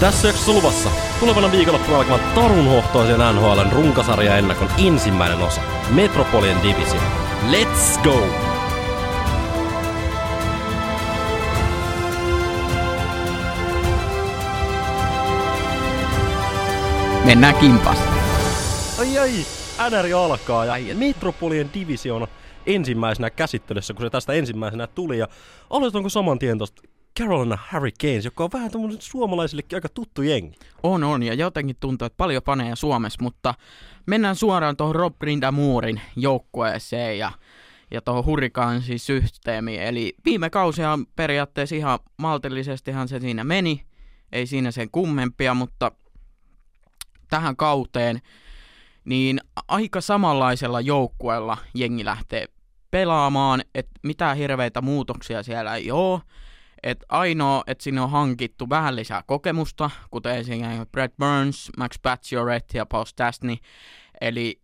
Tässä jaksossa luvassa tulevana viikonloppuna alkavan tarunhohtoisen NHLn runkosarja ennakon ensimmäinen osa. Metropolian Division. Let's go! Mennään kimpas. Ai ai, NR alkaa ja Metropolian Division ensimmäisenä käsittelyssä, kun se tästä ensimmäisenä tuli. Ja aloitanko saman tien tosta Carolina Hurricanes, joka on vähän tämmöinen suomalaisillekin aika tuttu jengi. On, on, ja jotenkin tuntuu, että paljon faneja Suomessa, mutta mennään suoraan tuohon Rob Rindamuurin joukkueeseen ja, ja tuohon Hurricanesin systeemiin. Eli viime kausia periaatteessa ihan maltillisestihan se siinä meni, ei siinä sen kummempia, mutta tähän kauteen niin aika samanlaisella joukkueella jengi lähtee pelaamaan, että mitään hirveitä muutoksia siellä ei ole. Et ainoa, että sinne on hankittu vähän lisää kokemusta, kuten esimerkiksi Brad Burns, Max Pacioretty ja Paul Stastny, eli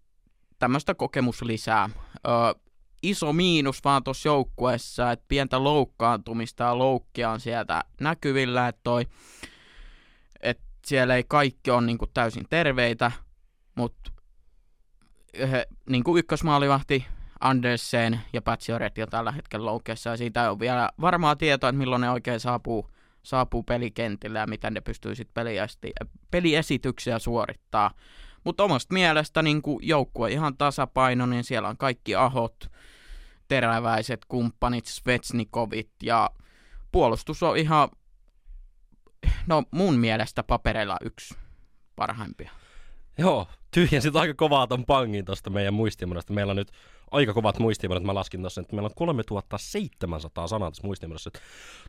tämmöistä kokemuslisää. Ö, iso miinus vaan tuossa joukkueessa, että pientä loukkaantumista ja loukkia on sieltä näkyvillä, että toi, et siellä ei kaikki ole niinku täysin terveitä, mutta niin kuin ykkösmaalivahti Andersen ja Patsioretti on tällä hetkellä loukkeessa ja siitä ole vielä varmaa tietoa, että milloin ne oikein saapuu, saapuu pelikentille ja miten ne pystyy sitten peliesityksiä suorittaa. Mutta omasta mielestä niin joukkue ihan tasapainoinen, niin siellä on kaikki ahot, teräväiset kumppanit, Svetsnikovit ja puolustus on ihan, no mun mielestä papereilla yksi parhaimpia. Joo, tyhjensit aika kovaa ton pangin tuosta meidän muistimuodosta. Meillä on nyt aika kovat muistimuodot. Mä laskin tuossa, että meillä on 3700 sanaa tässä muistimuodossa.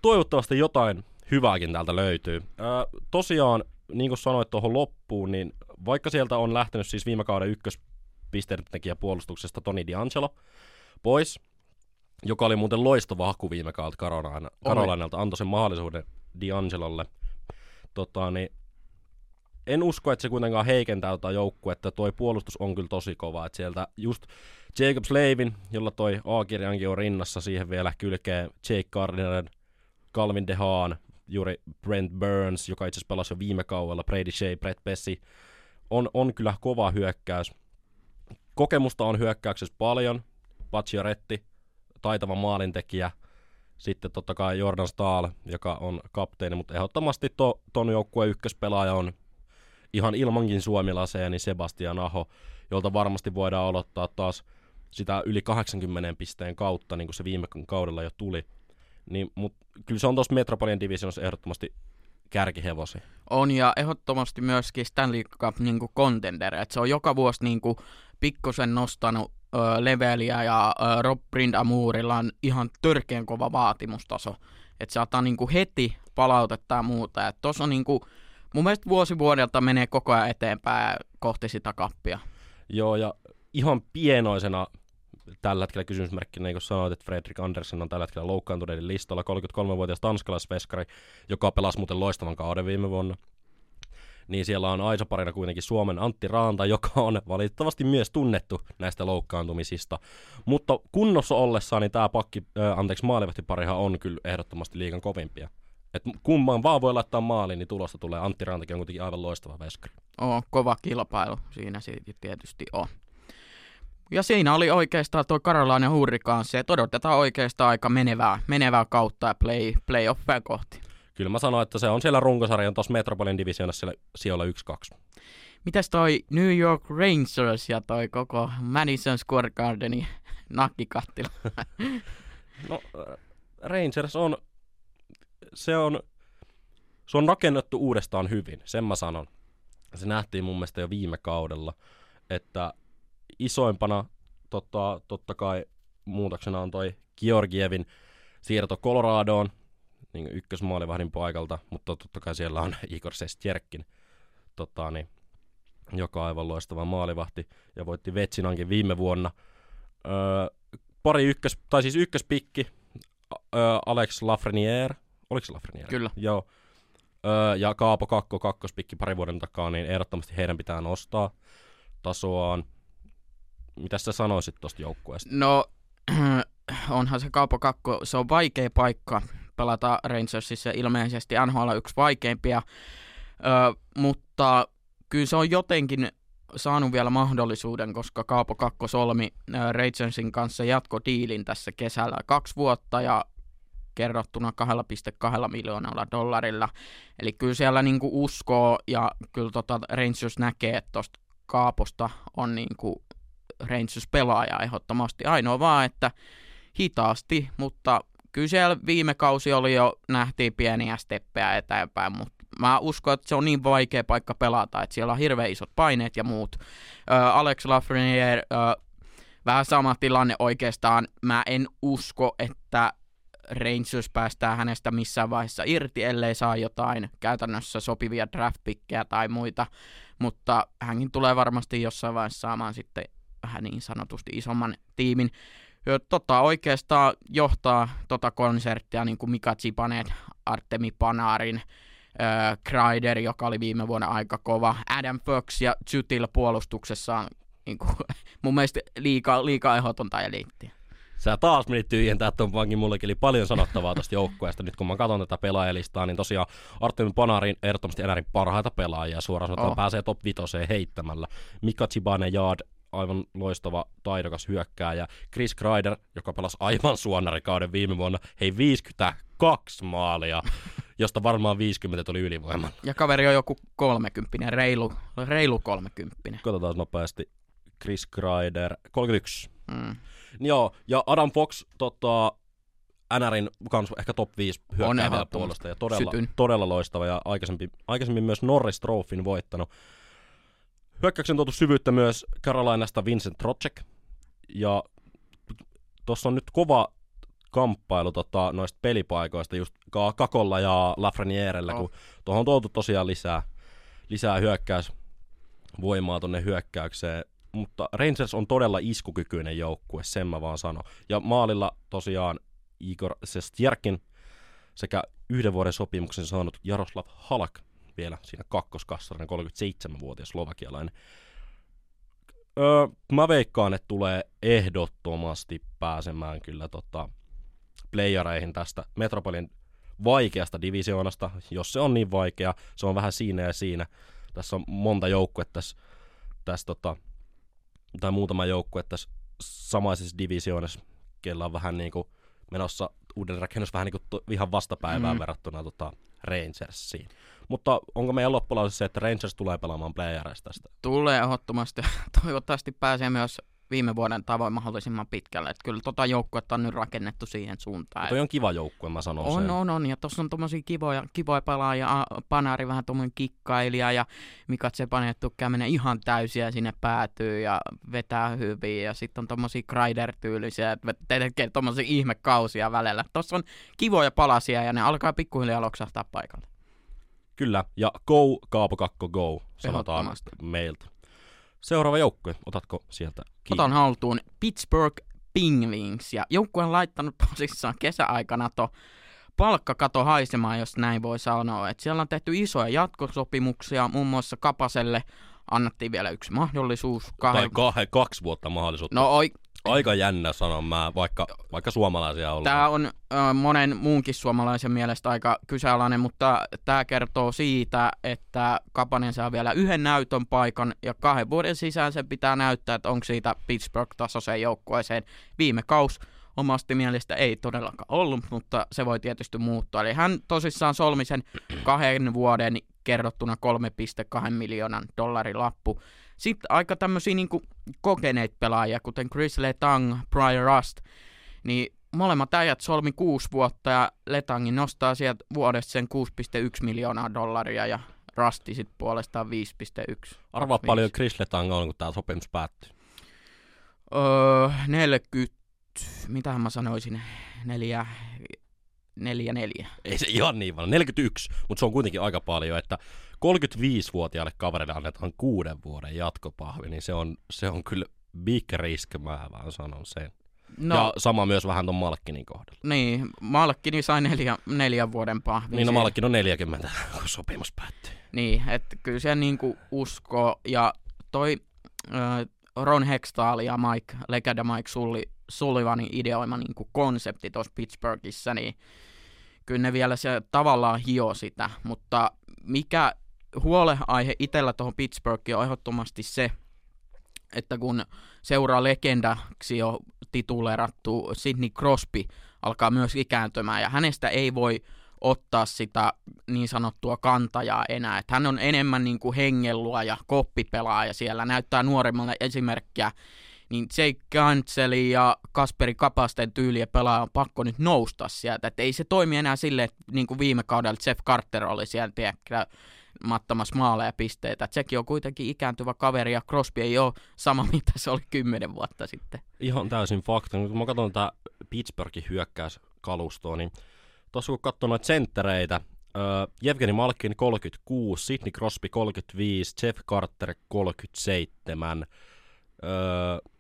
Toivottavasti jotain hyvääkin täältä löytyy. Ää, tosiaan, niin kuin sanoit tuohon loppuun, niin vaikka sieltä on lähtenyt siis viime kauden ykköspisteentekijä puolustuksesta Toni D'Angelo pois, joka oli muuten loistava haku viime kaudelta Karolainalta, antoi sen mahdollisuuden D'Angelolle. Tota, niin en usko, että se kuitenkaan heikentää tota joukkuetta. Toi puolustus on kyllä tosi kova. Että sieltä just Jacob Slavin, jolla toi A-kirjankin on rinnassa, siihen vielä kylkee Jake Gardner, Calvin DeHaan, juuri Brent Burns, joka itse asiassa pelasi jo viime kaudella, Brady Shea, Brett Pessi, on, on kyllä kova hyökkäys. Kokemusta on hyökkäyksessä paljon. Pacioretti, taitava maalintekijä. Sitten totta kai Jordan Stahl, joka on kapteeni, mutta ehdottomasti to, ton joukkueen ykköspelaaja on ihan ilmankin suomilaseja, niin Sebastian Aho, jolta varmasti voidaan aloittaa taas sitä yli 80 pisteen kautta, niin kuin se viime kaudella jo tuli. Niin, mutta kyllä se on tuossa Metropolian Divisionissa ehdottomasti kärkihevosi. On, ja ehdottomasti myöskin Stanley Cup niin contender, että se on joka vuosi niin kuin, pikkusen nostanut ö, leveliä, ja ö, Rob Brindamourilla on ihan törkeän kova vaatimustaso. Että saattaa niin kuin, heti palautetta ja muuta. Tuossa on niin kuin, mun mielestä vuosi vuodelta menee koko ajan eteenpäin kohti sitä kappia. Joo, ja ihan pienoisena tällä hetkellä kysymysmerkki, niin kuin sanoit, että Fredrik Andersen on tällä hetkellä loukkaantuneiden listalla, 33-vuotias tanskalaisveskari, joka pelasi muuten loistavan kauden viime vuonna. Niin siellä on Aisa parina kuitenkin Suomen Antti Raanta, joka on valitettavasti myös tunnettu näistä loukkaantumisista. Mutta kunnossa ollessaan niin tämä pakki, äh, anteeksi, maalivahtiparihan on kyllä ehdottomasti liikan kovimpia. Et kumman vaan voi laittaa maaliin, niin tulosta tulee. Antti Rantakin on kuitenkin aivan loistava veskari. Oo, kova kilpailu siinä tietysti on. Ja siinä oli oikeastaan tuo Carolina Hurricanes, että odotetaan oikeastaan aika menevää, menevää kautta ja play, playoffia kohti. Kyllä mä sanoin, että se on siellä runkosarjan tuossa Metropolin divisionassa siellä sijoilla 1-2. Mitäs toi New York Rangers ja toi koko Madison Square Gardenin nakkikattila? no, Rangers on se on, se on rakennettu uudestaan hyvin, sen mä sanon. Se nähtiin mun mielestä jo viime kaudella, että isoimpana totta, totta kai muutoksena on toi Georgievin siirto Coloradoon niin ykkösmaalivahdin paikalta, mutta totta kai siellä on Igor Sestjerkin, tota, niin, joka on aivan loistava maalivahti ja voitti Vetsinankin viime vuonna. Öö, pari ykkös, tai siis ykköspikki, öö, Alex Lafreniere, Oliko se Lafreniere? Kyllä. Joo. Öö, ja Kaapo Kakko kakkospikki pari vuoden takaa, niin ehdottomasti heidän pitää nostaa tasoaan. Mitä sä sanoisit tuosta joukkueesta? No, onhan se Kaapo Kakko, se on vaikea paikka pelata Rangersissa ilmeisesti NHL yksi vaikeimpia. Ö, mutta kyllä se on jotenkin saanut vielä mahdollisuuden, koska Kaapo Kakko solmi Rangersin kanssa jatkodiilin tässä kesällä kaksi vuotta ja kerrottuna 2,2 miljoonalla dollarilla. Eli kyllä siellä niinku uskoo ja kyllä tota Rangers näkee, että tuosta Kaaposta on niinku Rangers pelaaja ehdottomasti. Ainoa vaan, että hitaasti, mutta kyllä siellä viime kausi oli jo, nähtiin pieniä steppejä eteenpäin, mutta mä uskon, että se on niin vaikea paikka pelata, että siellä on hirveän isot paineet ja muut. Ö, Alex Lafreniere, ö, vähän sama tilanne oikeastaan. Mä en usko, että Rangers päästää hänestä missään vaiheessa irti, ellei saa jotain käytännössä sopivia draftpikkejä tai muita, mutta hänkin tulee varmasti jossain vaiheessa saamaan sitten vähän niin sanotusti isomman tiimin. Tota, oikeastaan johtaa tota konserttia niin kuin Mika Zipanet, Artemi Panarin, äh, Kreider, joka oli viime vuonna aika kova, Adam Fox ja Zytil puolustuksessa on niin kuin, mun mielestä liikaa, liikaa ehdotonta eliittiä. Sä taas menit tyhjentää tuon pankin, mullekin oli paljon sanottavaa tästä joukkueesta. Nyt kun mä katson tätä pelaajalistaa, niin tosiaan Artemi Panarin ehdottomasti enää parhaita pelaajia. Suoraan sanotaan oh. pääsee top 5 heittämällä. Mika Chibane Yard aivan loistava, taidokas hyökkääjä. Chris Kreider, joka pelasi aivan suonarikauden viime vuonna, hei 52 maalia, josta varmaan 50 tuli ylivoimalla. Ja kaveri on joku 30, reilu, reilu 30. Katsotaan nopeasti. Chris Kreider, 31. Mm. Joo, ja Adam Fox, tota, NRin kans ehkä top 5 hyökkäävää puolesta ja todella, todella loistava ja aikaisemmin, aikaisemmin myös Norris Trophyn voittanut. Hyökkäyksen tuotu syvyyttä myös Carolinasta Vincent Trocek. Ja tuossa on nyt kova kamppailu tota, noista pelipaikoista just Kakolla ja Lafrenierellä, oh. kun tuohon on tuotu tosiaan lisää, lisää hyökkäysvoimaa tuonne hyökkäykseen. Mutta Rangers on todella iskukykyinen joukkue, sen mä vaan sanon. Ja maalilla tosiaan Igor Sestjerkin sekä yhden vuoden sopimuksen saanut Jaroslav Halak vielä siinä kakkoskassarina, 37-vuotias slovakialainen. Öö, mä veikkaan, että tulee ehdottomasti pääsemään kyllä tota, playereihin tästä Metropolin vaikeasta divisioonasta, jos se on niin vaikea, se on vähän siinä ja siinä. Tässä on monta joukkuetta tässä, tässä tota, tai muutama joukkue tässä samaisessa divisioonassa, kellä on vähän niin kuin menossa uuden rakennus vähän niin kuin ihan vastapäivään mm. verrattuna tota Rangersiin. Mutta onko meidän loppulausessa se, että Rangers tulee pelaamaan playereista tästä? Tulee ehdottomasti. Toivottavasti pääsee myös viime vuoden tavoin mahdollisimman pitkälle. Että kyllä tota joukkuetta on nyt rakennettu siihen suuntaan. Toi on kiva joukkue, mä sanon on, sen. On, on, ja tuossa on tommosia kivoja, kivoja pelaajia, Panari vähän tommonen kikkailija ja Mika Tsepanettu menee ihan täysiä sinne päätyy ja vetää hyvin ja sitten on tommosia Kreider-tyylisiä, että tekee tommosia ihmekausia välillä. Tuossa on kivoja palasia ja ne alkaa pikkuhiljaa loksahtaa paikalle. Kyllä, ja go, Kaapo Kakko, go, sanotaan meiltä. Seuraava joukkue, otatko sieltä kiinni? Otan haltuun Pittsburgh Penguins, ja joukkue on laittanut tosissaan kesäaikana to palkkakato haisemaan, jos näin voi sanoa. Et siellä on tehty isoja jatkosopimuksia, muun muassa Kapaselle annettiin vielä yksi mahdollisuus. Kahden... Tai kahden, kaksi vuotta mahdollisuutta. No oi, Aika jännä sanon mä, vaikka, vaikka suomalaisia on. Tämä on äh, monen muunkin suomalaisen mielestä aika kyseenalainen, mutta tämä kertoo siitä, että Kapanen saa vielä yhden näytön paikan ja kahden vuoden sisään se pitää näyttää, että onko siitä Pittsburgh-tasoiseen joukkueeseen viime kaus omasti mielestä ei todellakaan ollut, mutta se voi tietysti muuttua. Eli hän tosissaan solmi sen kahden vuoden kerrottuna 3,2 miljoonan dollarin lappu sitten aika tämmöisiä niin kokeneita pelaajia, kuten Chris Letang, Brian Rust, niin molemmat äijät solmi kuusi vuotta ja Letangin nostaa sieltä vuodessa sen 6,1 miljoonaa dollaria ja Rusti sitten puolestaan 5,1. Arvaa paljon Chris Letang on, kun tämä sopimus päättyy. Öö, 40, mitähän mä sanoisin, neljä, neljä, neljä. Ei se ihan niin vaan, 41, mutta se on kuitenkin aika paljon, että 35-vuotiaalle kaverille annetaan kuuden vuoden jatkopahvi, niin se on, se on kyllä big risk, mä vaan sanon sen. No, ja sama myös vähän ton Malkkinin kohdalla. Niin, Malkkini sai neljä, neljän vuoden pahvi. Niin, no Malkkin on 40, kun sopimus päättyy. Niin, että kyllä se niinku usko, ja toi äh, Ron Hextall ja Mike, Legada Mike Sulli, Sullivanin ideoima niinku konsepti tuossa Pittsburghissa, niin kyllä ne vielä se tavallaan hio sitä, mutta mikä huoleaihe itsellä tuohon Pittsburghiin on ehdottomasti se, että kun seuraa legendaksi jo tituleerattu Sidney Crosby alkaa myös ikääntymään ja hänestä ei voi ottaa sitä niin sanottua kantajaa enää. Että hän on enemmän niin kuin hengellua ja koppipelaaja. Siellä, näyttää nuoremmalle esimerkkiä niin Jake Canceli ja Kasperi Kapasten tyyliä pelaa on pakko nyt nousta sieltä. Että ei se toimi enää silleen, että niin kuin viime kaudella Jeff Carter oli siellä, tiedätkö, mattamassa maaleja ja pisteitä. Sekin on kuitenkin ikääntyvä kaveri ja Crosby ei ole sama, mitä se oli kymmenen vuotta sitten. Ihan täysin fakta. Kun mä katson tätä Pittsburghin hyökkäyskalustoa, niin tuossa kun katsoo noita senttereitä, äh, Jevgeni Malkin 36, Sidney Crosby 35, Jeff Carter 37. Äh,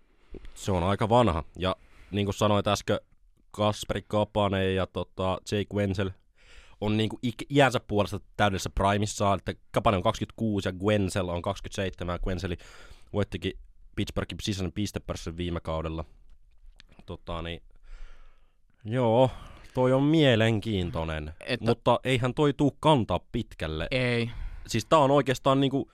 se on aika vanha. Ja niin kuin sanoit äsken, Kasperi Kapanen ja tota, Jake Wenzel on niin kuin iänsä puolesta täydessä primissaan, että Kapanen on 26 ja Gwensel on 27, ja Gwenseli voittikin Pittsburghin sisäisen pistepörssin viime kaudella. Tota, niin, joo, toi on mielenkiintoinen, että, mutta eihän toi tuu kantaa pitkälle. Ei. Siis tää on oikeastaan niinku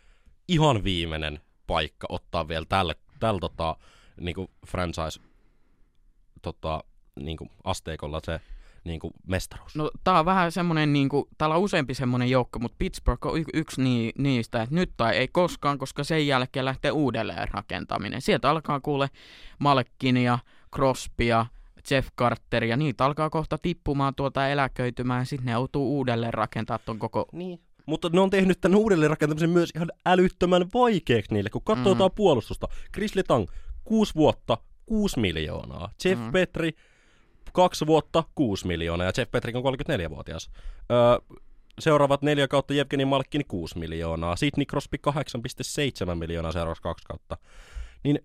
ihan viimeinen paikka ottaa vielä tällä, tällä tota, niinku franchise tota, niinku asteikolla se niinku mestaruus. No tää on vähän semmonen niinku, täällä on useampi semmonen joukko, mutta Pittsburgh on y- yksi ni- niistä, että nyt tai ei koskaan, koska sen jälkeen lähtee uudelleen rakentaminen. Sieltä alkaa kuule Malkinia, Crosbya, Jeff Carter ja niitä alkaa kohta tippumaan tuota eläköitymään ja sitten ne joutuu uudelleen rakentaa ton koko... Niin. Mutta ne on tehnyt tämän uudelleen rakentamisen myös ihan älyttömän vaikeaksi niille, kun katsotaan mm. puolustusta. Chris Letang, kuusi vuotta, 6 miljoonaa. Jeff mm. Petri, kaksi vuotta, 6 miljoonaa. Ja Jeff Petri on 34-vuotias. Öö, seuraavat neljä kautta Jevgeni Malkin 6 miljoonaa. Sidney Crosby 8,7 miljoonaa seuraavaksi kaksi kautta. Niin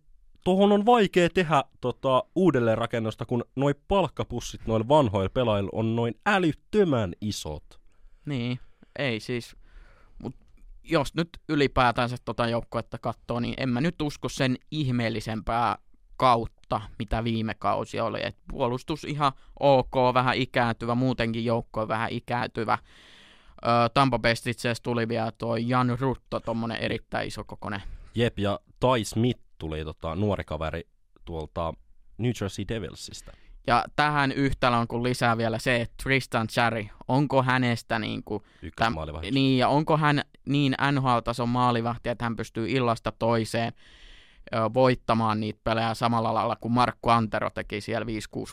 tuohon on vaikea tehdä tota, uudelleenrakennusta, kun noi palkkapussit noilla vanhoilla pelaajilla on noin älyttömän isot. Niin, ei siis. Jos nyt ylipäätänsä tota joukkuetta katsoo, niin en mä nyt usko sen ihmeellisempää kautta, mitä viime kausi oli. Et puolustus ihan ok, vähän ikääntyvä, muutenkin joukko vähän ikääntyvä. Öö, Tampa Best itse asiassa tuli vielä tuo Jan Rutto, tommonen erittäin iso kokonen. Jep, ja Tai Smith tuli tota, nuori kaveri tuolta New Jersey Devilsista. Ja tähän yhtälön kun lisää vielä se, että Tristan Cherry, onko hänestä niin kuin, täm, niin, ja onko hän niin NHL-tason maalivahti, että hän pystyy illasta toiseen ö, voittamaan niitä pelejä samalla lailla kuin Markku Antero teki siellä 5-6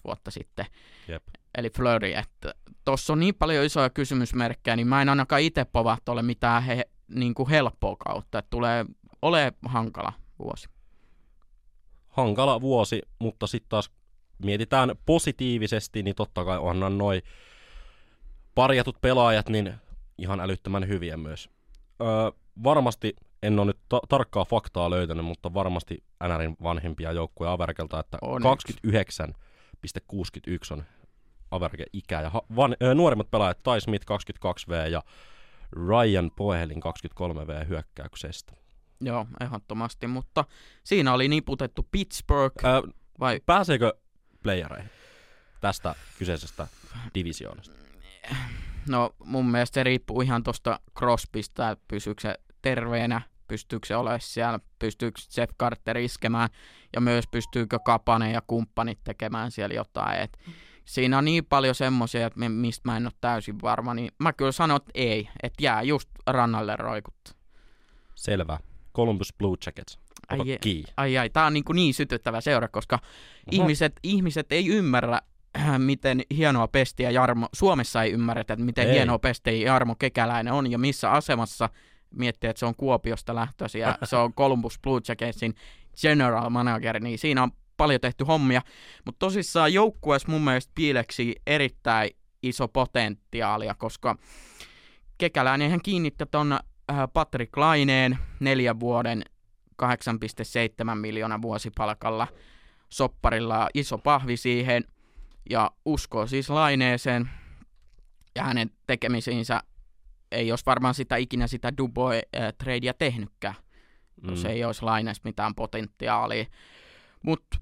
vuotta sitten. Jep. Eli Flurry, että tuossa on niin paljon isoja kysymysmerkkejä, niin mä en ainakaan itse povahto ole mitään he, niin kuin helppoa kautta, että tulee ole hankala vuosi hankala vuosi, mutta sitten taas mietitään positiivisesti, niin totta kai onhan noin parjatut pelaajat niin ihan älyttömän hyviä myös. Öö, varmasti, en ole nyt ta- tarkkaa faktaa löytänyt, mutta varmasti NRin vanhempia joukkuja Averkelta, että 29,61 on Averke ikä ja ha- van- öö, nuorimmat pelaajat Ty Smith 22V ja Ryan Poehelin 23V hyökkäyksestä. Joo, ehdottomasti, mutta siinä oli niputettu Pittsburgh. Ää, vai? Pääseekö playereihin tästä kyseisestä divisioonasta? No mun mielestä se riippuu ihan tuosta Crosbysta, että pysyykö se terveenä, pystyykö se olemaan siellä, pystyykö Jeff Carter iskemään ja myös pystyykö Kapane ja kumppanit tekemään siellä jotain. Et siinä on niin paljon semmoisia, mistä mä en ole täysin varma, niin mä kyllä sanon, että ei, että jää just rannalle roikutta. Selvä. Columbus Blue Jackets. Ai, key. ai, ai, tää on niin, niin sytyttävä seura, koska ihmiset, ihmiset ei ymmärrä, miten hienoa pestiä Jarmo, Suomessa ei ymmärretä, että miten ei. hienoa pestiä Jarmo Kekäläinen on ja missä asemassa miettii, että se on Kuopiosta lähtöisin ja se on Columbus Blue Jacketsin general manager, niin siinä on paljon tehty hommia, mutta tosissaan joukkueessa mun mielestä piileksi erittäin iso potentiaalia, koska Kekäläinen ihan kiinnitti tuon Äh, Patrick Laineen neljän vuoden 8,7 miljoonaa vuosipalkalla sopparilla iso pahvi siihen ja uskoo siis Laineeseen ja hänen tekemisiinsä ei olisi varmaan sitä ikinä sitä Dubois-tradea tehnytkään, mm. jos ei olisi Laineessa mitään potentiaalia. Mutta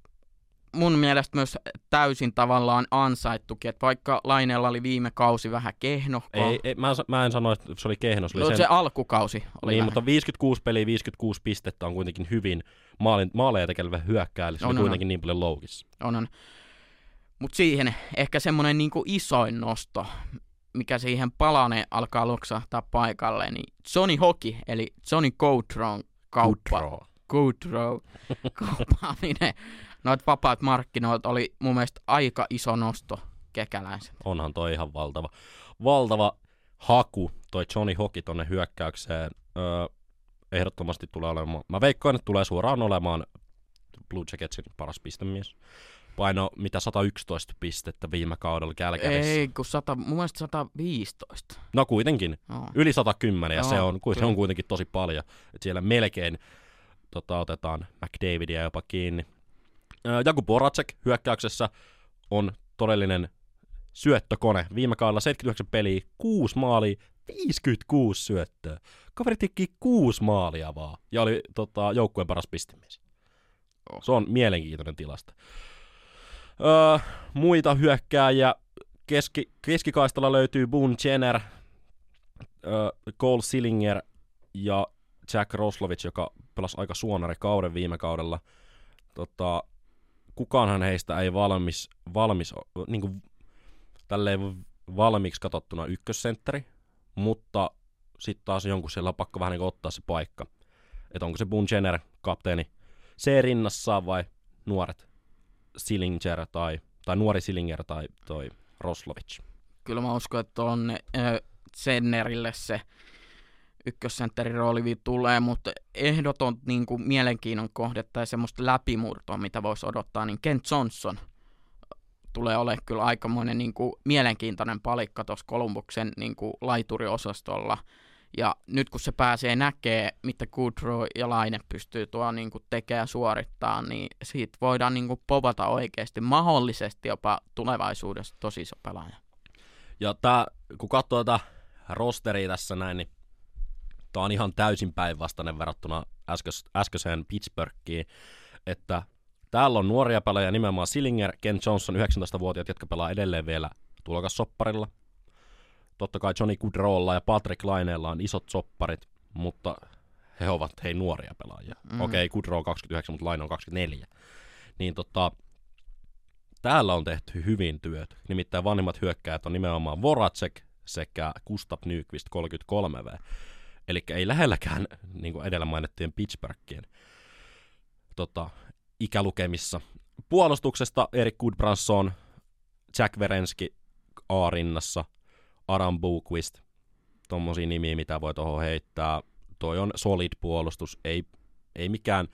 mun mielestä myös täysin tavallaan ansaittukin, että vaikka Laineella oli viime kausi vähän kehno. Ei, ei mä, mä, en sano, että se oli kehno. Se, oli no, sen... se alkukausi oli Niin, vähän. mutta 56 peliä, 56 pistettä on kuitenkin hyvin maalin, maaleja tekevä hyökkää, eli se On, on, kuitenkin niin paljon loukissa. On, on. Mutta siihen ehkä semmoinen niinku isoin nosto, mikä siihen palane alkaa loksahtaa paikalle, niin Johnny Hockey, eli Johnny Gaudron kauppa, Goodrow. Gaudrow kauppaaminen, noit vapaat markkinoit oli mun mielestä aika iso nosto kekäläisen. Onhan toi ihan valtava, valtava haku, toi Johnny Hockey tonne hyökkäykseen. Öö, ehdottomasti tulee olemaan, mä veikkaan, että tulee suoraan olemaan Blue Jacketsin paras pistemies. Paino mitä 111 pistettä viime kaudella Kälkärissä. Ei, kun sata, mun mielestä 115. No kuitenkin, Joo. yli 110 ja Joo, se, on, ku- se kyllä. on kuitenkin tosi paljon. Et siellä melkein tota, otetaan McDavidia jopa kiinni. Jaku Boracek hyökkäyksessä on todellinen syöttökone. Viime kaudella 79 peliä, 6 maalia, 56 syöttöä. Kaveri teki 6 maalia vaan ja oli tota, joukkueen paras pistemies. Oh. Se on mielenkiintoinen tilasto. Öö, muita hyökkääjiä. Keski, keskikaistalla löytyy Boone Jenner, öö, Cole Sillinger ja Jack Roslovic, joka pelasi aika suonari kauden viime kaudella. Tota, kukaanhan heistä ei valmis, valmis niin kuin, tälleen valmiiksi katsottuna ykkössentteri, mutta sitten taas jonkun siellä on pakko vähän niin ottaa se paikka. Että onko se Boone Jenner kapteeni C rinnassaan vai nuoret Sillinger tai, tai nuori Sillinger tai toi Roslovic. Kyllä mä uskon, että on äh, Sennerille se ykkössentterin rooli tulee, mutta ehdoton niin kuin, mielenkiinnon kohde tai semmoista läpimurtoa, mitä voisi odottaa, niin Kent Johnson tulee olemaan kyllä aikamoinen niin kuin, mielenkiintoinen palikka tuossa Kolumbuksen niin kuin, laituriosastolla. Ja nyt kun se pääsee näkee, mitä Goodrow ja Laine pystyy tuo niin kuin, tekemään ja suorittaa, niin siitä voidaan niin kuin, povata oikeasti mahdollisesti jopa tulevaisuudessa tosi iso pelaaja. Ja tää, kun katsoo tätä rosteria tässä näin, niin tää on ihan täysin päinvastainen verrattuna äskeis, äskeiseen Pittsburghiin, että täällä on nuoria pelaajia nimenomaan Sillinger, Ken Johnson, 19-vuotiaat, jotka pelaa edelleen vielä tulokassopparilla. Totta kai Johnny Goodrowlla ja Patrick Laineella on isot sopparit, mutta he ovat hei nuoria pelaajia. Mm. Okei, okay, Goodrow on 29, mutta Laine on 24. Niin tota, täällä on tehty hyvin työt. Nimittäin vanhimmat hyökkäjät on nimenomaan Voracek sekä Gustav Nyqvist 33V. Eli ei lähelläkään niin kuin edellä mainittujen Pittsburghien tota, ikälukemissa. Puolustuksesta Erik Goodbranson, Jack Verenski A-rinnassa, Adam Bookvist, tommosia nimiä, mitä voi tuohon heittää. Toi on solid puolustus, ei, ei mikään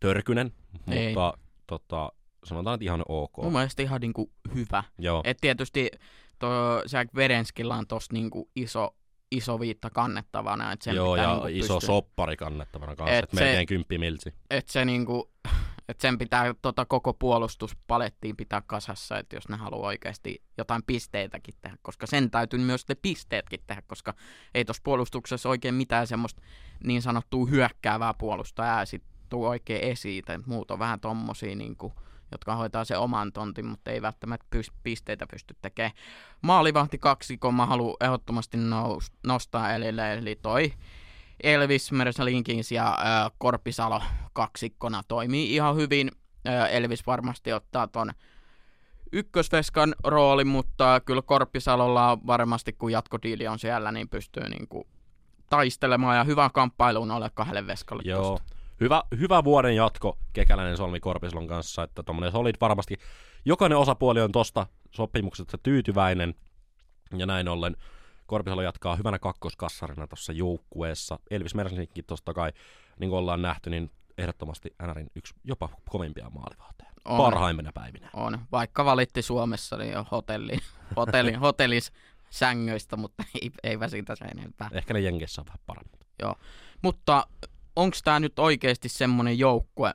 törkynen, Ei. mutta tota, sanotaan, että ihan ok. Mun mielestä ihan niinku hyvä. Joo, Et tietysti tuo Jack Verenskillä on tossa niinku iso, iso viitta kannettavana. Et sen Joo pitää ja niinku iso pystyä, soppari kannettavana kanssa, Et että se- melkein kymppi miltsi. Et se niinku, et sen pitää tota koko puolustuspalettiin pitää kasassa, että jos ne haluaa oikeasti jotain pisteitäkin tehdä, koska sen täytyy myös ne pisteetkin tehdä, koska ei tuossa puolustuksessa oikein mitään semmoista niin sanottua hyökkäävää puolustajaa sit tuu oikein esiin, et muut on vähän tommosia niinku, jotka hoitaa se oman tontin, mutta ei välttämättä pys- pisteitä pysty tekemään. Maalivahti kaksikon mä haluan ehdottomasti nous- nostaa elille, eli toi Elvis Mersalinkins ja äh, Korpisalo kaksikkona toimii ihan hyvin. Äh, Elvis varmasti ottaa ton ykkösveskan rooli, mutta kyllä Korpisalolla on varmasti, kun jatkodiili on siellä, niin pystyy niinku taistelemaan ja hyvän kamppailuun ole kahdelle veskalle. Joo. tosta. Hyvä, hyvä vuoden jatko Kekäläinen Solmi Korpislon kanssa, että tommonen solid varmasti. Jokainen osapuoli on tosta sopimuksesta tyytyväinen, ja näin ollen Korpisalo jatkaa hyvänä kakkoskassarina tuossa joukkueessa. Elvis Mersinkin tosta kai, niin kuin ollaan nähty, niin ehdottomasti NRin yksi jopa kovimpia maalivahteja. On. Parhaimpina päivinä. On. Vaikka valitti Suomessa, niin hotelli, hotelli, hotellis sängyistä, mutta ei, eipä siitä sen enempää. Ehkä ne Jenkeissä on vähän paremmat. Mutta onko tämä nyt oikeasti semmoinen joukkue,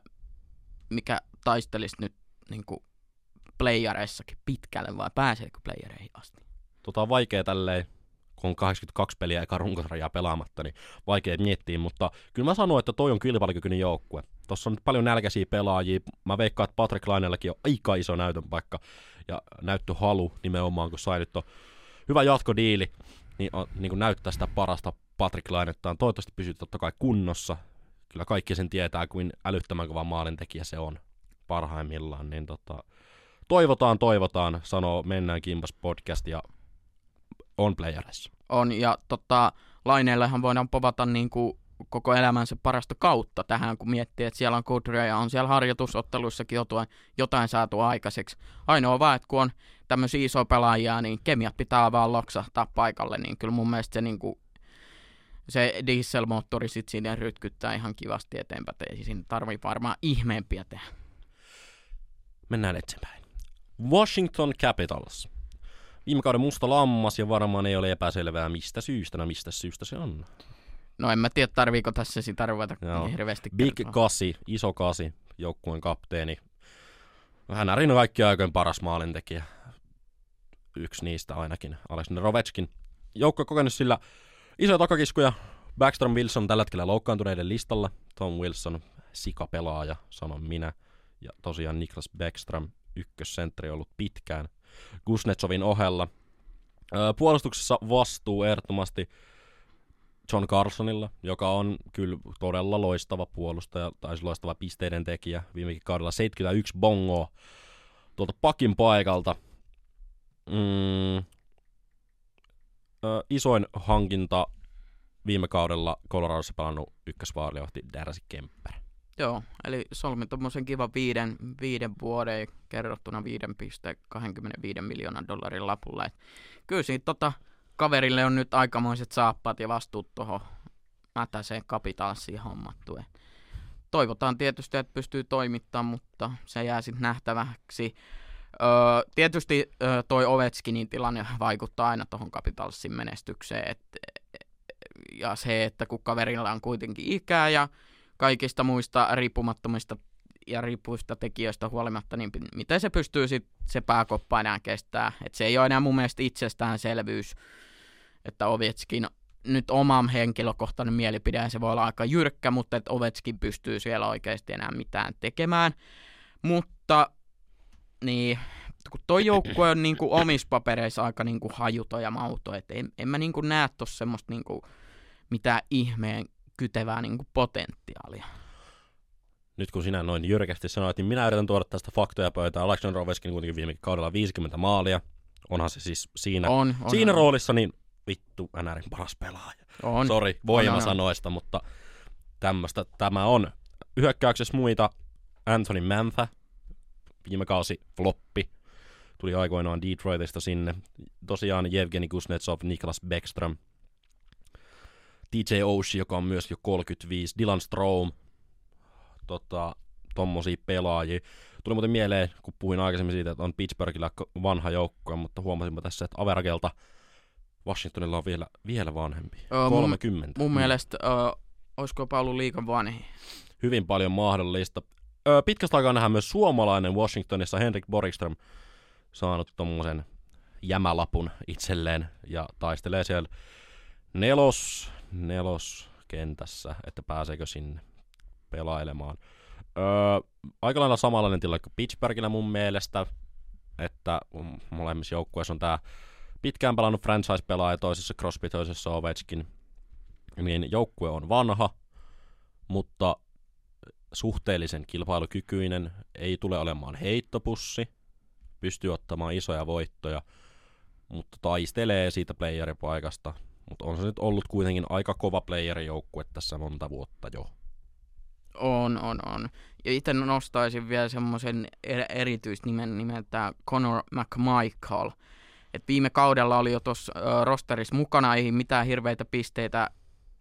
mikä taistelisi nyt niinku playareissakin pitkälle vai pääseekö playereihin asti? Tota on vaikea tälleen, kun on 82 peliä eka runkosarjaa pelaamatta, niin vaikea miettiä, mutta kyllä mä sanoin, että toi on kilpailukykyinen joukkue. Tuossa on nyt paljon nälkäisiä pelaajia. Mä veikkaan, että Patrick Lainellakin on aika iso näytön paikka ja näyttöhalu nimenomaan, kun sai nyt on hyvä jatkodiili, niin, on, niin kuin näyttää sitä parasta Patrick Lainettaan. Toivottavasti pysyy totta kai kunnossa. Kyllä kaikki sen tietää, kuin älyttömän kova maalintekijä se on parhaimmillaan. Niin tota, toivotaan, toivotaan, sanoo Mennään Kimpas podcast ja on playerissa. On, ja tota, Laineellehan voidaan povata niin kuin koko elämänsä parasta kautta tähän, kun miettii, että siellä on kudria ja on siellä harjoitusotteluissakin jotain, jotain saatu aikaiseksi. Ainoa vaan, että kun on tämmöisiä isoja pelaajia, niin kemiat pitää vaan loksahtaa paikalle, niin kyllä mun mielestä se, niin kuin, se dieselmoottori sitten siinä rytkyttää ihan kivasti eteenpäin, ei siinä tarvii varmaan ihmeempiä tehdä. Mennään eteenpäin. Washington Capitals. Viime kauden musta lammas ja varmaan ei ole epäselvää mistä syystä, no mistä syystä se on. No en mä tiedä, tarviiko tässä sitä ruveta Joo. hirveästi Big kertoa. Kasi, iso Kasi, joukkueen kapteeni. Hän on kaikki aikojen paras maalintekijä. Yksi niistä ainakin, Alexander Ovechkin. Joukko kokenut sillä isoja takakiskuja. Backstrom Wilson tällä hetkellä loukkaantuneiden listalla. Tom Wilson, sikapelaaja, sanon minä. Ja tosiaan Niklas Backstrom, ykkössentteri ollut pitkään Kuznetsovin ohella. Puolustuksessa vastuu ehdottomasti John Carlsonilla, joka on kyllä todella loistava puolustaja, tai siis loistava pisteiden tekijä. Viimekin kaudella 71 bongoa tuolta pakin paikalta. Mm, ö, isoin hankinta viime kaudella Coloradossa pelannut ykkösvaaliohti Darcy Kemper. Joo, eli solmi tuommoisen kivan viiden, viiden vuoden kerrottuna 5,25 miljoonan dollarin lapulla. Et kyllä siitä tota, kaverille on nyt aikamoiset saappaat ja vastuut tuohon mätäseen kapitalsiin hommattu. Et toivotaan tietysti, että pystyy toimittamaan, mutta se jää sitten nähtäväksi. Öö, tietysti öö, toi Ovechkinin tilanne vaikuttaa aina tuohon kapitalsin menestykseen. Et, ja se, että kun kaverilla on kuitenkin ikää ja kaikista muista riippumattomista ja riippuvista tekijöistä huolimatta, niin miten se pystyy sit se pääkoppa enää kestää. Et se ei ole enää mun mielestä itsestäänselvyys, että Ovechkin nyt oma henkilökohtainen mielipide, se voi olla aika jyrkkä, mutta että Ovechkin pystyy siellä oikeasti enää mitään tekemään. Mutta niin, kun toi joukkue on niinku omissa papereissa aika niinku hajuto ja mauto, että en, en mä niinku näe tuossa semmoista niinku mitään ihmeen kytevää niinku potentiaalia. Nyt kun sinä noin jyrkästi sanoit, niin minä yritän tuoda tästä faktoja pöytään. Alexander Ovechkin kuitenkin viime kaudella 50 maalia. Onhan se siis siinä, On, on, siinä on, roolissa niin vittu NRin paras pelaaja. on. Sori voimasanoista, mutta tämmöstä tämä on. Hyökkäyksessä muita Anthony Mantha, viime kausi floppi, tuli aikoinaan Detroitista sinne. Tosiaan Evgeni Kuznetsov, Niklas Bäckström, TJ Oshie, joka on myös jo 35, Dylan Strom, tota, tommosia pelaajia. Tuli muuten mieleen, kun puhuin aikaisemmin siitä, että on Pittsburghilla vanha joukkue, mutta huomasinpa tässä, että Averagelta Washingtonilla on vielä, vielä vanhempi. Ö, mun- 30. Mun Mm. mielestä, ö, olisiko jopa ollut liikan vanhi. hyvin paljon mahdollista. Ö, pitkästä aikaa nähdään myös suomalainen Washingtonissa Henrik Borgström saanut tommosen jämälapun itselleen ja taistelee siellä nelos, nelos kentässä, että pääseekö sinne pelailemaan. Öö, aika lailla samanlainen tilanne kuin Pittsburghillä mun mielestä, että molemmissa joukkueissa on tää pitkään pelannut franchise-pelaaja, toisessa Crosby, toisessa Ovechkin, niin joukkue on vanha, mutta suhteellisen kilpailukykyinen, ei tule olemaan heittopussi, pystyy ottamaan isoja voittoja, mutta taistelee siitä playeripaikasta. Mutta on se nyt ollut kuitenkin aika kova playerijoukkue tässä monta vuotta jo. On, on, on. Ja itse nostaisin vielä semmoisen er- erityisnimen nimeltään Conor McMichael. Et viime kaudella oli jo tuossa rosterissa mukana, ei mitään hirveitä pisteitä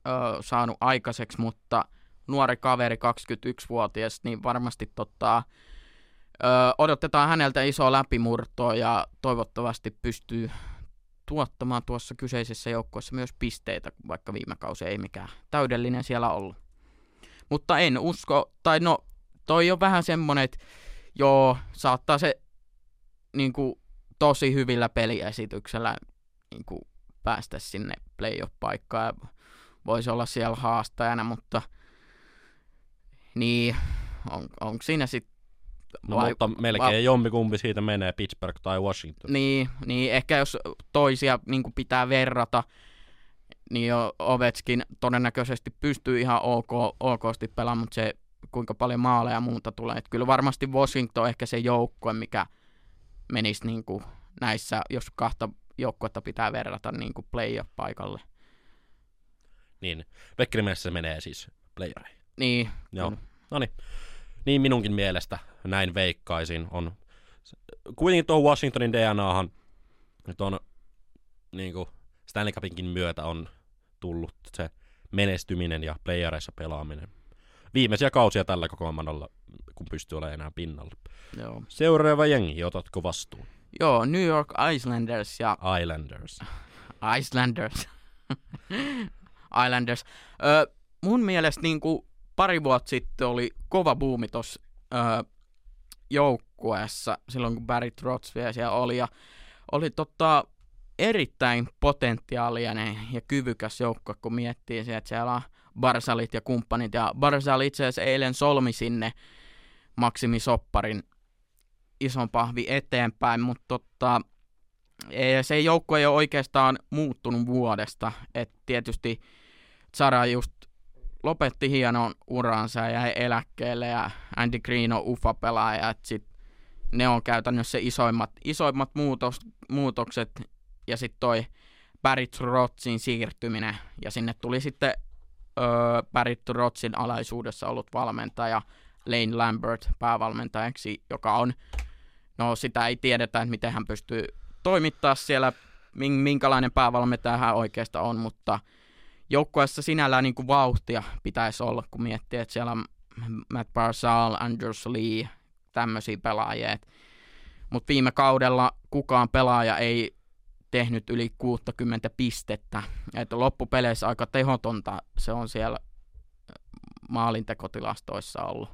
ö, saanut aikaiseksi, mutta nuori kaveri, 21-vuotias, niin varmasti tota, ö, odotetaan häneltä isoa läpimurtoa ja toivottavasti pystyy tuottamaan tuossa kyseisessä joukkueessa myös pisteitä, vaikka viime kausi ei mikään täydellinen siellä ollut. Mutta en usko, tai no, toi on vähän semmonen, että joo, saattaa se niin kuin, tosi hyvillä peliesityksellä niin kuin, päästä sinne playoff-paikkaan ja voisi olla siellä haastajana, mutta niin, on, onko siinä sitten No Vai- mutta melkein vai- jompikumpi siitä menee, Pittsburgh tai Washington. Niin, niin ehkä jos toisia niin pitää verrata, niin jo Ovetskin todennäköisesti pystyy ihan ok, okosti pelaamaan, mutta se kuinka paljon maaleja ja muuta tulee. Et kyllä varmasti Washington on ehkä se joukkue, mikä menisi niin kuin näissä, jos kahta joukkuetta pitää verrata niin kuin playoff-paikalle. Niin, Vekkerimäessä se menee siis playereihin. Niin, Joo. No niin. Niin minunkin mielestä näin veikkaisin. On kuitenkin tuohon Washingtonin DNAhan nyt on niin kuin Stanley Cupinkin myötä on tullut se menestyminen ja playereissa pelaaminen. Viimeisiä kausia tällä kokoonpanolla, kun pystyy olemaan enää pinnalla. joo. Seuraava jengi, otatko vastuun? joo, New York Islanders ja Islanders. Islanders. Islanders. Ö, mun mielestä niin kuin pari vuotta sitten oli kova buumi tuossa joukkueessa, silloin kun Barry Trotz vielä siellä oli. Ja oli tota, erittäin potentiaalinen ja kyvykäs joukkue, kun miettii se, että siellä on Barsalit ja kumppanit. Ja Barsal itse asiassa eilen solmi sinne Maksimi Sopparin ison pahvi eteenpäin, mutta tota, ei- se joukkue ei ole oikeastaan muuttunut vuodesta. Et tietysti Zara just lopetti hienon uransa ja jäi eläkkeelle ja Andy Green on ufa pelaaja. Ne on käytännössä isoimmat, isoimmat muutos, muutokset ja sitten toi Barry Trotzin siirtyminen ja sinne tuli sitten Barry Trotzin alaisuudessa ollut valmentaja Lane Lambert päävalmentajaksi, joka on, no sitä ei tiedetä, että miten hän pystyy toimittaa siellä, min- minkälainen päävalmentaja hän oikeastaan on, mutta joukkueessa sinällään niin kuin vauhtia pitäisi olla, kun miettii, että siellä on Matt Barzal, Andrews Lee, tämmöisiä pelaajia. Mutta viime kaudella kukaan pelaaja ei tehnyt yli 60 pistettä. Et loppupeleissä aika tehotonta se on siellä maalintekotilastoissa ollut.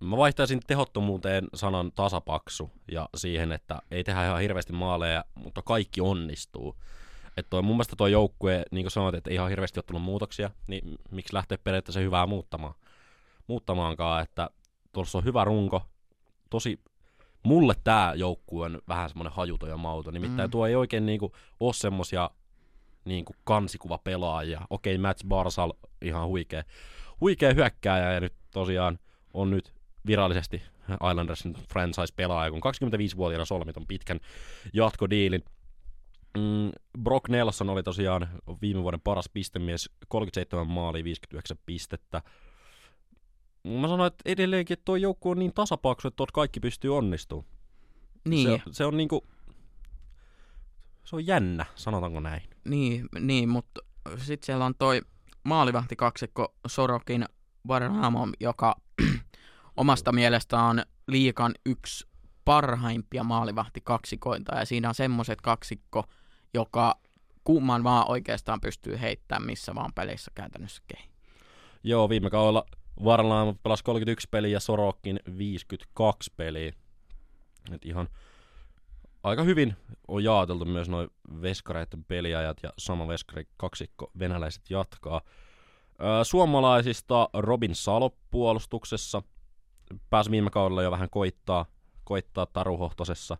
Mä vaihtaisin tehottomuuteen sanan tasapaksu ja siihen, että ei tehdä ihan hirveästi maaleja, mutta kaikki onnistuu. Että toi, mun mielestä tuo joukkue, niin kuin sanoit, että ei ihan hirveästi ole tullut muutoksia, niin miksi lähteä periaatteessa hyvää muuttamaan? muuttamaankaan, että tuossa on hyvä runko. Tosi, mulle tämä joukkue on vähän semmoinen hajuton ja mauton. Nimittäin Mm. tuo ei oikein niinku ole semmosia niinku kansikuvapelaajia. Okei, Mats Barsal ihan huikea, huikea hyökkääjä ja nyt tosiaan on nyt virallisesti Islandersin franchise-pelaaja, kun 25-vuotiaana solmit on pitkän jatkodiilin. Mm, Brock Nelson oli tosiaan viime vuoden paras pistemies, 37 maalia, 59 pistettä. Mä sanoin, että edelleenkin että tuo joukko on niin tasapaksu, että kaikki pystyy onnistumaan. Niin, Se, se on niinku, se on jännä, sanotaanko näin. niin, niin mutta sitten siellä on toi maalivahti kaksikko Sorokin Varnamo, joka omasta mielestä on liikan yksi parhaimpia maalivahti kaksikoita ja siinä on semmoiset kaksikko, joka kumman vaan oikeastaan pystyy heittämään missä vaan pelissä käytännössä kehi. Joo, viime kaudella Varlaan pelasi 31 peliä ja Sorokin 52 peliä. Et ihan aika hyvin on jaoteltu myös noin veskareiden peliajat ja sama veskari kaksikko venäläiset jatkaa. Suomalaisista Robin Salo puolustuksessa pääsi viime kaudella jo vähän koittaa, koittaa taruhohtosessa.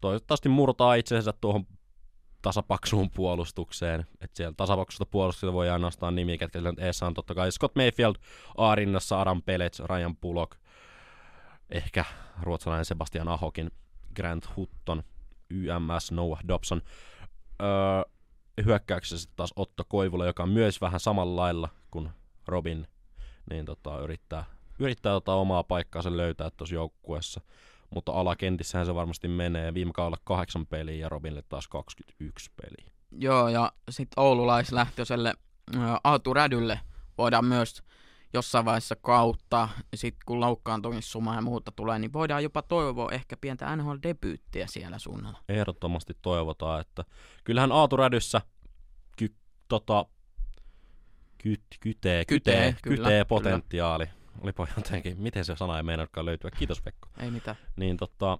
Toivottavasti murtaa itsensä tuohon tasapaksuun puolustukseen. Että siellä tasapaksusta puolustuksesta voi ainoastaan nimiä, ketkä siellä eessä on totta kai Scott Mayfield, A-rinnassa, Adam Pelets, Ryan Pulok, ehkä ruotsalainen Sebastian Ahokin, Grant Hutton, YMS, Noah Dobson. Öö, hyökkäyksessä taas Otto Koivula, joka on myös vähän samalla lailla kuin Robin, niin tota, yrittää, yrittää tota omaa paikkaansa löytää tuossa joukkueessa. Mutta alakentissähän se varmasti menee. Viime kaudella kahdeksan peliä ja Robinille taas 21 peliä. Joo, ja sitten oululaislähtöiselle Aatu Rädylle voidaan myös jossain vaiheessa kautta, sitten kun loukkaantumissuma ja muuta tulee, niin voidaan jopa toivoa ehkä pientä NHL-debyyttiä siellä suunnalla. Ehdottomasti toivotaan, että kyllähän Aatu Rädyssä ky, tota, ky, kytee, kytee, Kytee, kytee, kyllä, kytee potentiaali. Olipa jotenkin, miten se sana ei meinaakaan löytyä. Kiitos Pekko. Ei mitään. Niin tota,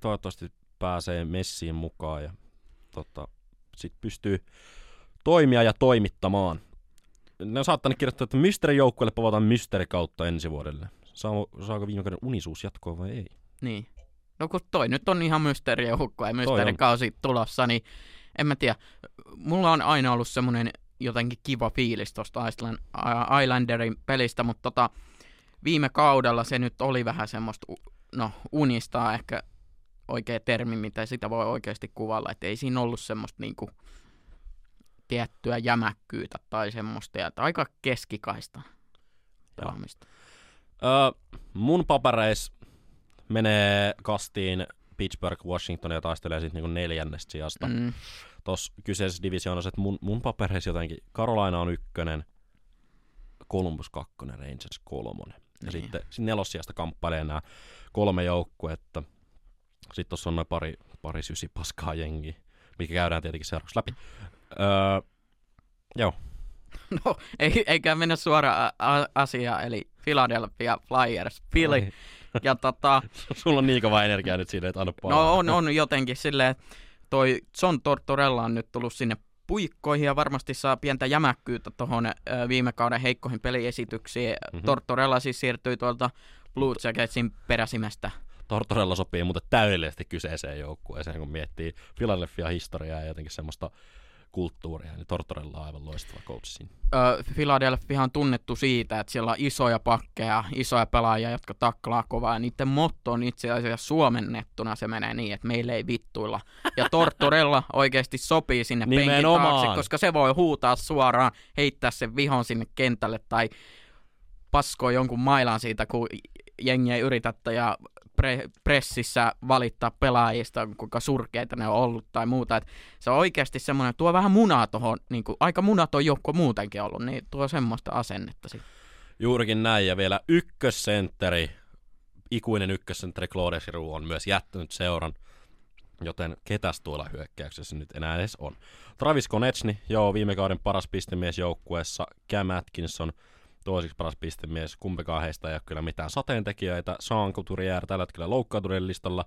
toivottavasti pääsee messiin mukaan ja tota, sit pystyy toimia ja toimittamaan. ne on saattanut kirjoittaa, että mysteerijoukkueelle povataan mysteerikautta ensi vuodelle. Saa, saako viime kauden unisuus jatkoa vai ei? Niin. No kun toi nyt on ihan mysteerijoukko ja mysteerikausi tulossa, niin en mä tiedä. Mulla on aina ollut semmoinen jotenkin kiva fiilis tuosta Islanderin pelistä, mutta tota, viime kaudella se nyt oli vähän semmoista, no unistaa ehkä oikea termi, mitä sitä voi oikeasti kuvalla, että ei siinä ollut semmoista niinku tiettyä jämäkkyyttä tai semmoista, ja aika keskikaista pelaamista. Öö, mun papereis menee kastiin Pittsburgh, Washington ja taistelee sitten niinku neljännestä sijasta. Mm. Tuossa kyseisessä divisioonassa, että mun, mun papereissa jotenkin Carolina on ykkönen, Columbus kakkonen, Rangers kolmonen. Ja niin. sitten nelossijasta kamppailee nämä kolme joukkuetta. Sitten tuossa on noin pari, pari sysi paskaa jengi, mikä käydään tietenkin seuraavaksi läpi. Öö, joo. No, ei, eikä mennä suoraan asiaan, eli Philadelphia Flyers, Philly. Ai. Ja tota... Sulla on niin kova energia nyt siinä, että anna paljon. No on, on jotenkin silleen, toi John Tortorella on nyt tullut sinne puikkoihin ja varmasti saa pientä jämäkkyyttä tuohon viime kauden heikkoihin peliesityksiin. Mm-hmm. Tortorella siis siirtyi tuolta Blue Jacketsin peräsimestä Tortorella sopii muuten täydellisesti kyseiseen joukkueeseen, kun miettii Philadelphia historiaa ja jotenkin semmoista kulttuuria, niin Tortorella on aivan loistava coach siinä. Öö, Philadelphia on tunnettu siitä, että siellä on isoja pakkeja, isoja pelaajia, jotka taklaa kovaa, ja niiden motto on itse asiassa suomennettuna se menee niin, että meille ei vittuilla. Ja Tortorella oikeasti sopii sinne penkin taakse, koska se voi huutaa suoraan, heittää sen vihon sinne kentälle tai paskoo jonkun mailan siitä, kun jengi ei yritä ja pre- pressissä valittaa pelaajista, kuinka surkeita ne on ollut tai muuta. Et se on oikeasti semmoinen, tuo vähän munaa tuohon, niin aika munaton joukko muutenkin ollut, niin tuo semmoista asennetta sitten. Juurikin näin, ja vielä ykkössentteri, ikuinen ykkössentteri Claude Giroux on myös jättänyt seuran, joten ketäs tuolla hyökkäyksessä nyt enää edes on. Travis Konechny, joo, viime kauden paras pistemies joukkueessa, Cam Atkinson – toiseksi paras pistemies. Kumpikaan heistä ei ole kyllä mitään sateentekijöitä. Sean Couturier tällä hetkellä loukkaantuneiden listalla.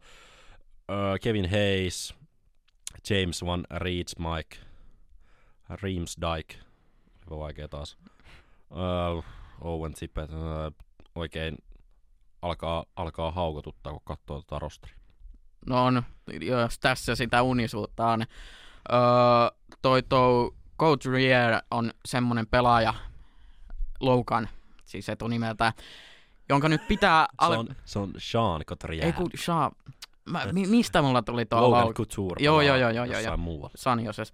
Uh, Kevin Hayes, James Van Reeds, Mike, Reams Dyke, olipa vaikea taas. Uh, Owen Tippett, uh, oikein alkaa, alkaa haukotuttaa, kun katsoo tuota rosteria. No on, jos tässä sitä unisuutta on. Öö, toi, toi Couturier on semmonen pelaaja, Logan, siis etunimeltä, jonka nyt pitää... Ale... Se, on, se on Sean Cotrier. Ei kun Sean... Mä, mi, mistä mulla tuli tuo Logan lau... Couture. Joo, joo, joo, joo, joo. Jossain muualla. Sanioses.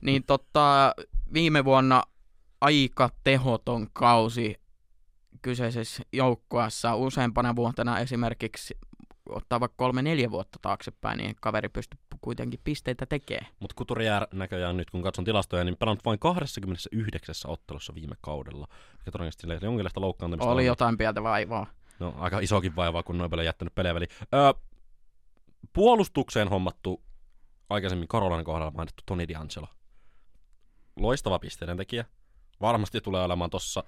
Niin tota, viime vuonna aika tehoton kausi kyseisessä joukkueessa useampana vuotena esimerkiksi ottaa vaikka kolme neljä vuotta taaksepäin, niin kaveri pystyy kuitenkin pisteitä tekemään. Mutta Couturier näköjään nyt, kun katson tilastoja, niin pelannut vain 29 ottelussa viime kaudella. Ja todennäköisesti sille jonkinlaista loukkaantumista Oli jotain pientä vaivaa. No, aika isokin vaivaa, kun noin paljon jättänyt pelejä väliin. Öö, puolustukseen hommattu aikaisemmin Karolainen kohdalla mainittu Toni D'Angelo. Loistava pisteiden tekijä. Varmasti tulee olemaan tossa,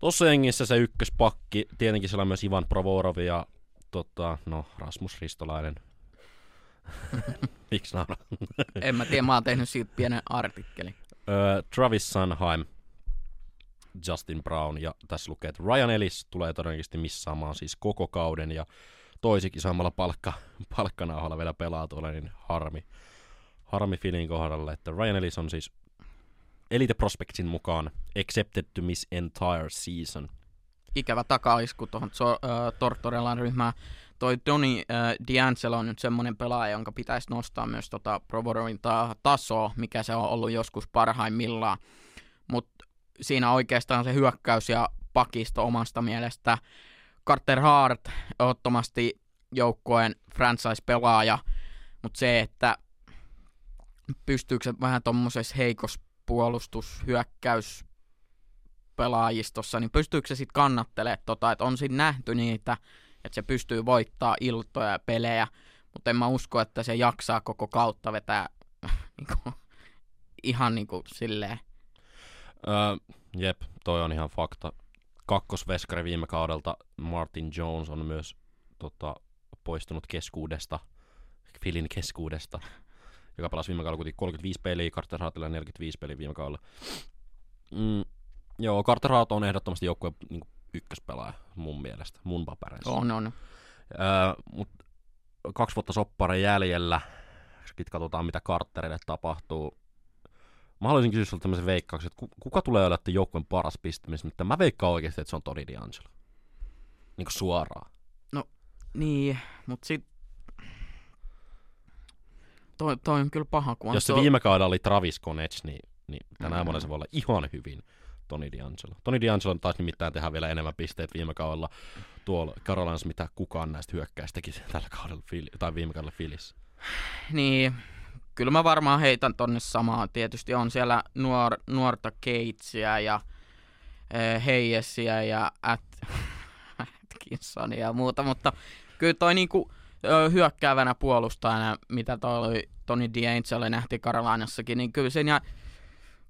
tossa jengissä se ykköspakki. Tietenkin siellä on myös Ivan Provorov ja tota, no, Rasmus Ristolainen. Miksi naura? en mä tiedä, mä oon tehnyt siitä pienen artikkelin. Uh, Travis Sunheim, Justin Brown ja tässä lukee, että Ryan Ellis tulee todennäköisesti missaamaan siis koko kauden ja toisikin samalla palkka, palkkanauhalla vielä pelaa tuolla, niin harmi. Harmi Filin kohdalla, että Ryan Ellis on siis Elite Prospectsin mukaan accepted to miss entire season ikävä takaisku tuohon Tortorellan ryhmään. Toi Tony uh, D'Angelo on nyt semmoinen pelaaja, jonka pitäisi nostaa myös tota Provorovin ta- tasoa, mikä se on ollut joskus parhaimmillaan. Mutta siinä oikeastaan se hyökkäys ja pakisto omasta mielestä. Carter Hart, ehdottomasti joukkueen franchise-pelaaja, mutta se, että pystyykö se vähän tuommoisessa heikossa puolustushyökkäys pelaajistossa, niin pystyykö se sitten kannattelemaan tota, että on siinä nähty niitä, että se pystyy voittaa iltoja ja pelejä, mutta en mä usko, että se jaksaa koko kautta vetää niinku, ihan niin kuin silleen. Öö, jep, toi on ihan fakta. Kakkosveskari viime kaudelta Martin Jones on myös tota, poistunut keskuudesta, Filin keskuudesta, joka pelasi viime kaudella 35 peliä, Carter Hartilla 45 peliä viime kaudella. Mm, Joo, Carter Hart on ehdottomasti joukkueen niin ykköspelaaja mun mielestä, mun papereissa. On, on. Öö, mut kaksi vuotta sopparen jäljellä, sitten katsotaan mitä Carterille tapahtuu. Mä haluaisin kysyä sulta tämmöisen veikkauksen, että kuka tulee olemaan joukkueen paras pistämis, mutta mä veikkaan oikeasti, että se on Tony D'Angelo. Niin kuin suoraan. Niin, mut sit... Toi, toi on kyllä paha, kun on Jos se tuo- viime kaudella oli Travis Konech, niin, niin tänä Mm. vuonna se voi olla ihan hyvin Tony D'Angelo. Tony D'Angelo taisi nimittäin tehdä vielä enemmän pisteet viime kaudella tuolla Carolinassa, mitä kukaan näistä hyökkäistä teki tällä kaudella, tai viime kaudella Philissä. Niin, kyllä mä varmaan heitän tonne samaa. Tietysti on siellä nuor, nuorta Keitsia ja e, Heijesiä ja At, Atkinsonia ja muuta, mutta kyllä toi niinku hyökkäävänä puolustajana, mitä toi Tony D'Angelo nähti Carolinassakin, niin kyllä siinä,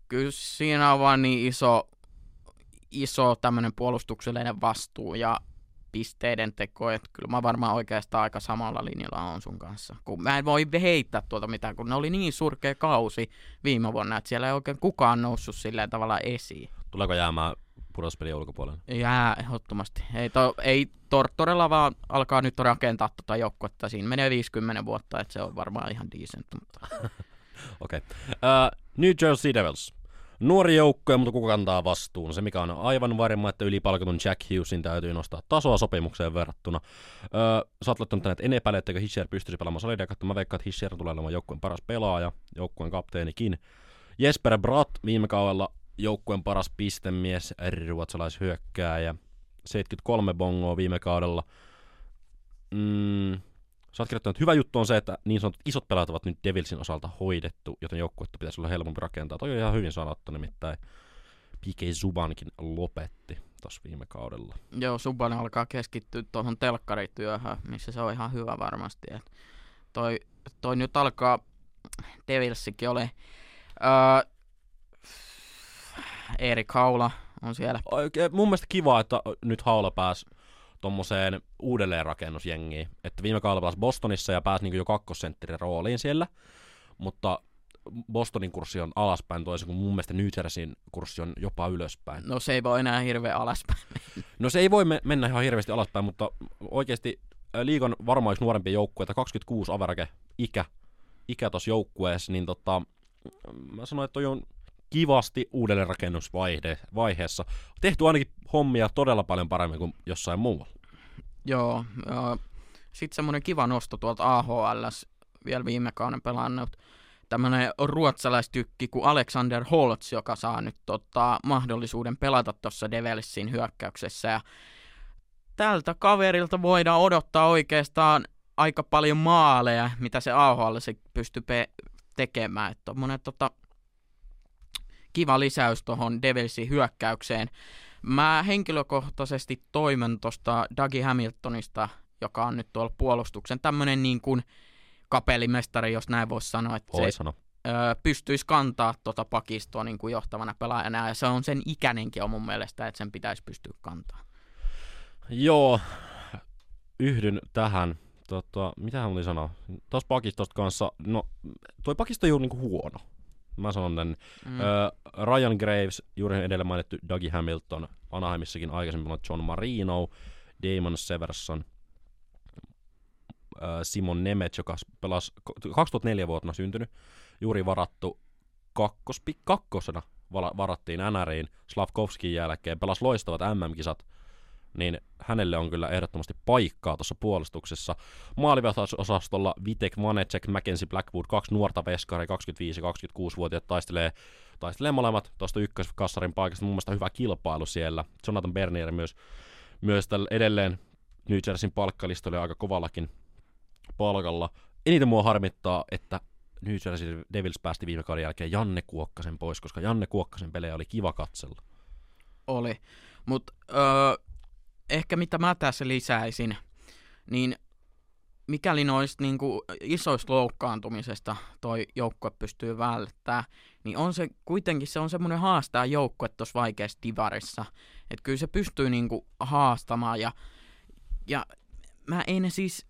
kyllä siinä on vaan niin iso, iso tämmöinen puolustuksellinen vastuu ja pisteiden teko, että kyllä mä varmaan oikeastaan aika samalla linjalla on sun kanssa. Kun mä en voi heittää tuota mitään, kun ne oli niin surkea kausi viime vuonna, että siellä ei oikein kukaan noussut silleen tavalla esiin. Tuleeko jäämään pudotuspelien ulkopuolelle? Jää ehdottomasti. Ei, to, ei Tortorella vaan alkaa nyt rakentaa tuota joukkuetta. Siinä menee 50 vuotta, että se on varmaan ihan decent. Mutta... Okei. Okay. Uh, New Jersey Devils. Nuori joukkue, mutta kuka kantaa vastuun? Se mikä on aivan varma, että ylipalkatun Jack Hughesin täytyy nostaa tasoa sopimukseen verrattuna. Öö, sä oot laittanut tänne, että en epäile, etteikö Hischer pystyisi pelaamaan solidia, mä veikkaan, että Hischer tulee olemaan joukkueen paras pelaaja, joukkueen kapteenikin. Jesper Bratt viime kaudella joukkueen paras pistemies, ruotsalaishyökkääjä. 73 bongoa viime kaudella. Mm, Sä oot kirjoittanut, että hyvä juttu on se, että niin sanotut isot pelaajat ovat nyt Devilsin osalta hoidettu, joten joukkuetta pitäisi olla helpompi rakentaa. Toi on ihan hyvin sanottu, nimittäin PK Zubankin lopetti tuossa viime kaudella. Joo, Subban alkaa keskittyä tuohon telkkarityöhön, missä se on ihan hyvä varmasti. Et toi, toi nyt alkaa Devilsikin ole. Öö, Erik Haula on siellä. Oikein, mun mielestä kiva, että nyt Haula pääsi tommoseen uudelleenrakennusjengiin. Että viime kaudella pelasi Bostonissa ja pääsi niin jo kakkosentterin rooliin siellä. Mutta Bostonin kurssi on alaspäin toisin kuin mun mielestä New Jerseyn kurssi on jopa ylöspäin. No se ei voi enää hirveän alaspäin. No se ei voi me- mennä ihan hirveästi alaspäin, mutta oikeasti liigon varmaan yksi nuorempia joukkueita, 26 average ikä, ikä tuossa joukkueessa, niin tota, mä sanoin, että toi on kivasti uudelleenrakennusvaiheessa. Tehty ainakin hommia todella paljon paremmin kuin jossain muualla. Joo, joo. Sitten semmoinen kiva nosto tuolta AHL, vielä viime kauden pelannut tämmöinen ruotsalaistykki kuin Alexander Holtz, joka saa nyt tota, mahdollisuuden pelata tuossa Devilsin hyökkäyksessä. Ja tältä kaverilta voidaan odottaa oikeastaan aika paljon maaleja, mitä se AHL se pystyy pe- tekemään. Että tota, kiva lisäys tuohon Devilsin hyökkäykseen. Mä henkilökohtaisesti toimen tuosta Dougie Hamiltonista, joka on nyt tuolla puolustuksen tämmönen niin kuin kapelimestari, jos näin voisi sanoa, että Voi se sanoa. ö, pystyisi kantaa tuota pakistoa niin kuin johtavana pelaajana, ja se on sen ikäinenkin on mun mielestä, että sen pitäisi pystyä kantaa. Joo, yhdyn tähän. Tota, mitä hän oli sanoa? Tuossa pakistosta kanssa, no toi pakisto ei ole niinku huono. Mä sanon tän. Mm. Öö, Ryan Graves, juuri edellä mainittu Dougie Hamilton, Anaheimissakin aikaisemmin on John Marino, Damon Severson, öö, Simon Nemeth, joka pelasi 2004 vuotena syntynyt, juuri varattu kakkospik kakkosena varattiin NRiin Slavkovskin jälkeen, pelasi loistavat MM-kisat, niin hänelle on kyllä ehdottomasti paikkaa tuossa puolustuksessa. Maalivahtosastolla Vitek Vanecek, Mackenzie Blackwood, kaksi nuorta veskari, 25 ja 26-vuotiaat taistelee, taistelee molemmat tuosta ykköskassarin paikasta. Mun mielestä hyvä kilpailu siellä. Jonathan Bernier myös, myös tällä edelleen New Jerseyn palkkalistoilla aika kovallakin palkalla. Eniten mua harmittaa, että New Jersey Devils päästi viime kauden jälkeen Janne Kuokkasen pois, koska Janne Kuokkasen pelejä oli kiva katsella. Oli. Mutta öö, ehkä mitä mä tässä lisäisin, niin mikäli noista niinku isoista loukkaantumisesta toi joukkue pystyy välttämään, niin on se kuitenkin se on semmoinen haastaa joukkue tuossa vaikeassa divarissa. Että kyllä se pystyy niinku haastamaan ja, ja mä en siis,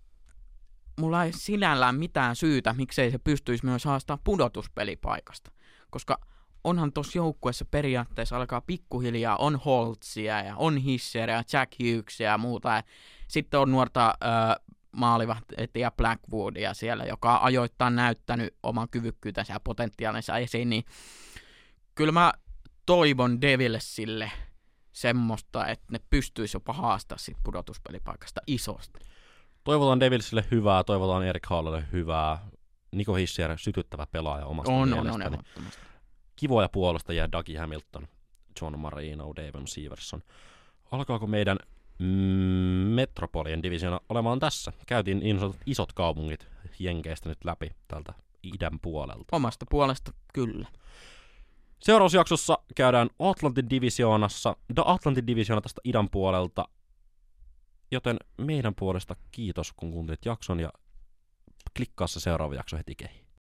mulla ei sinällään mitään syytä, miksei se pystyisi myös haastaa pudotuspelipaikasta. Koska onhan tuossa joukkueessa periaatteessa alkaa pikkuhiljaa, on Holtzia ja on Hisseria, Jack Hughesia ja muuta. Ja sitten on nuorta äh, maalivahtia Blackwoodia siellä, joka on ajoittain näyttänyt oman kyvykkyytensä ja potentiaalinsa esiin, niin kyllä mä toivon Devilsille semmoista, että ne pystyisi jopa haastaa sit pudotuspelipaikasta isosti. Toivotaan Devilsille hyvää, toivotaan Erik Hallelle hyvää. Niko Hissier, sytyttävä pelaaja omasta On, on, mielestäni. on, ehdottomasti. Kivoja puolustajia, Dougie Hamilton, John Marino, Davon Severson. Alkaako meidän mm, Metropolien divisioona olemaan tässä? Käytiin niin sanotut isot kaupungit Jenkeistä nyt läpi tältä idän puolelta. Omasta puolesta kyllä. Seuraavassa jaksossa käydään Atlantin divisioonassa, da Atlantin divisioona tästä idän puolelta. Joten meidän puolesta kiitos, kun kuuntelit jakson ja klikkaa se seuraava jakso heti kehiin.